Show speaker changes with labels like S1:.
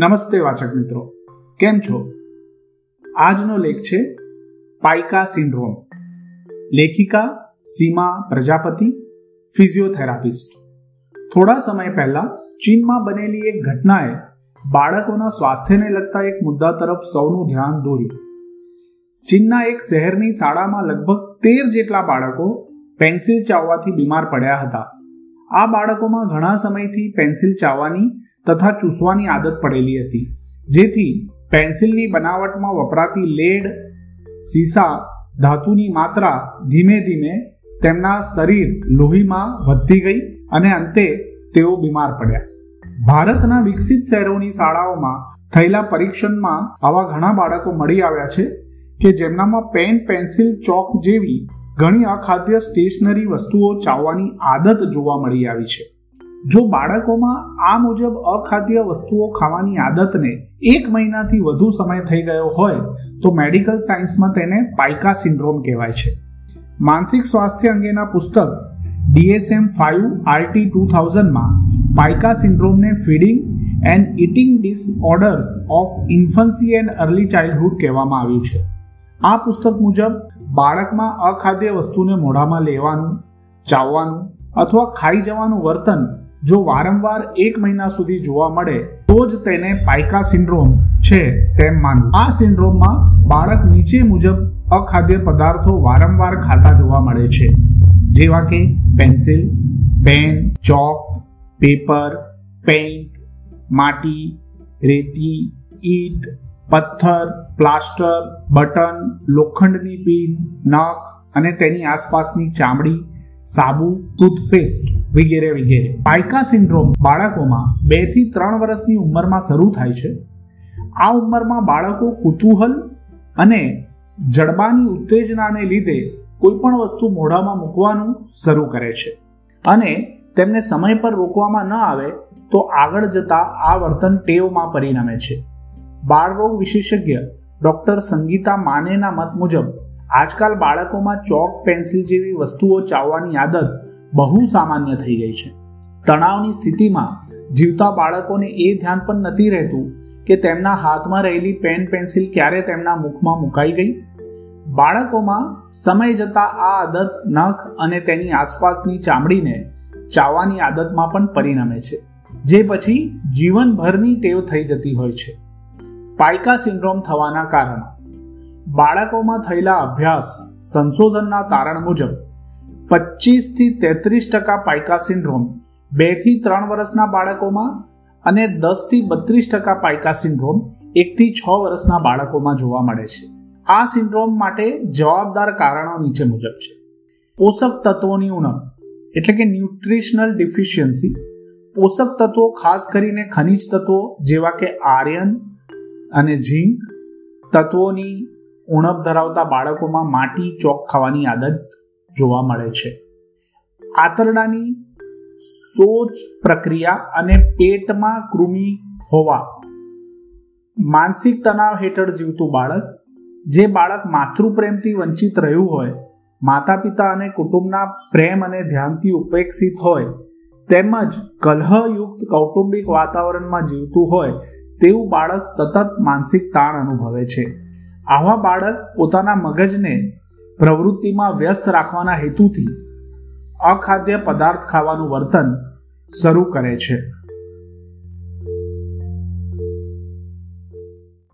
S1: નમસ્તે વાચક મિત્રો. કેમ છો? આજનો લેખ છે પાઇકા સિન્ડ્રોમ. લેખિકા સીમા પ્રજાપતિ, ફિઝિયોથેરાપિસ્ટ. થોડા સમય પહેલા ચીનમાં બનેલી એક ઘટનાએ બાળકોના સ્વાસ્થ્યને લગતા એક મુદ્દા તરફ સૌનું ધ્યાન દોર્યું. ચીનના એક શહેરની શાળામાં લગભગ તેર જેટલા બાળકો પેન્સિલ ચાવવાથી બીમાર પડ્યા હતા. આ બાળકોમાં ઘણા સમયથી પેન્સિલ ચાવવાની તથા ચૂસવાની આદત પડેલી હતી. જેથી પેન્સિલની બનાવટમાં વપરાતી લેડ, સીસા, ધાતુની માત્રા ધીમે ધીમે તેમના શરીર લોહીમાં વધતી ગઈ અને અંતે તેઓ બીમાર પડ્યા. ભારતના વિકસિત શહેરોની શાળાઓમાં થયેલા પરીક્ષણમાં આવા ઘણા બાળકો મળી આવ્યા છે કે જેમનામાં પેન, પેન્સિલ, ચોક જેવી ઘણી અખાદ્ય સ્ટેશનરી વસ્તુઓ ચાવવાની આદત જોવા મળી આવી છે. જો બાળકોમાં આ મુજબ અખાદ્ય વસ્તુઓ ખાવાની આદતને એક મહિનાથી વધુ સમય થઈ ગયો હોય, તો મેડિકલ સાયન્સમાં તેને પાઇકા સિન્ડ્રોમ કહેવાય છે. માનસિક સ્વાસ્થ્ય અંગેના પુસ્તક ડીએસએમ ફાઇવ આરટી ટુ થાઉઝન્ડમાં pica સિન્ડ્રોમને feeding and eating disorders of infancy and early childhood કહેવામાં આવ્યું છે. આ પુસ્તક મુજબ બાળકમાં અખાદ્ય વસ્તુને મોઢામાં લેવાનું, ચાવવાનું અથવા ખાઈ જવાનું વર્તન જો વારંવાર એક મહિના સુધી જોવા મળે, તો જ તેને પાયકા સિન્ડ્રોમ છે તેમ માનવું. આ સિન્ડ્રોમમાં બાળક નીચે મુજબ અખાદ્ય પદાર્થો વારંવાર ખાતા જોવા મળે છે. જેવા કે pencil, pen chalk paper, paint, માટી, રેતી, ઈટ, પથ્થર, પ્લાસ્ટર, બટન, લોખંડની પિન, નખ અને તેની આસપાસની ચામડી સાબુ, ટૂથપેસ્ટ વગેરે વગેરે. પાયકા સિન્ડ્રોમ બાળકોમાં બેથી ત્રણ વર્ષની ઉંમરમાં શરૂ થાય છે. આ ઉંમરમાં બાળકો કુતૂહલ અને જડબાની ઉત્તેજનાને લીધે કોઈ પણ વસ્તુ મોઢામાં મૂકવાનું શરૂ કરે છે. અને તેમને સમય પર રોકવામાં ન આવે તો આગળ જતા આ વર્તન ટેવમાં પરિણમે છે. બાળરોગ વિશેષજ્ઞ ડોક્ટર સંગીતા માનેના મત મુજબ આજકાલ બાળકોમાં ચોક પેન્સિલ જેવી વસ્તુઓ ચાવવાની આદત બહુ સામાન્ય થઈ ગઈ છે. તણાવની સ્થિતિમાં જીવતા બાળકોને એ ધ્યાન પણ નથી રહેતું કે તેમના હાથમાં રહેલી પેન પેન્સિલ ક્યારે તેમના મુખમાં મુકાઈ ગઈ? બાળકોમાં સમય જતાં આ આદત નખ અને તેની આસપાસની ચામડીને ચાવવાની આદતમાં પણ પરિણમે છે, જે પછી જીવનભરની ટેવ થઈ જતી હોય છે. પાયકા સિન્ડ્રોમ થવાના કારણો. બાળકોમાં થયેલા અભ્યાસ સંશોધનના તારણ મુજબ પચીસથી તેત્રીસ ટકા પાયકા સિન્ડ્રોમ બેથી ત્રણ વર્ષના બાળકોમાં અને દસથી બત્રીસ ટકા પાયકા સિન્ડ્રોમ એકથી છ વર્ષના બાળકોમાં જોવા મળે છે. આ સિન્ડ્રોમ માટે જવાબદાર કારણો નીચે મુજબ છે. પોષક તત્વોની ઉણપ, એટલે કે ન્યુટ્રિશનલ ડિફિશિયન્સી. પોષક તત્વો ખાસ કરીને ખનિજ તત્વો જેવા કે આર્યન અને ઝીંક તત્વોની ઉણપ ધરાવતા બાળકોમાં માટી ચોક ખાવાની આદત જોવા મળે છે. આંતરડાની સોચ પ્રક્રિયા અને પેટમાં કૃમિ હોવા, માનસિક તણાવ હેઠળ જીવતું બાળક, જે બાળક માતૃપ્રેમથી વંચિત રહ્યું હોય માતા પિતા અને કુટુંબના પ્રેમ અને ધ્યાનથી ઉપેક્ષિત હોય, તેમજ કલહયુક્ત કૌટુંબિક વાતાવરણમાં જીવતું હોય, તેવું બાળક સતત માનસિક તાણ અનુભવે છે. આવા બાળક પોતાના મગજને પ્રવૃત્તિમાં વ્યસ્ત રાખવાના હેતુથી અખાદ્ય પદાર્થ ખાવાનું વર્તન શરૂ કરે છે.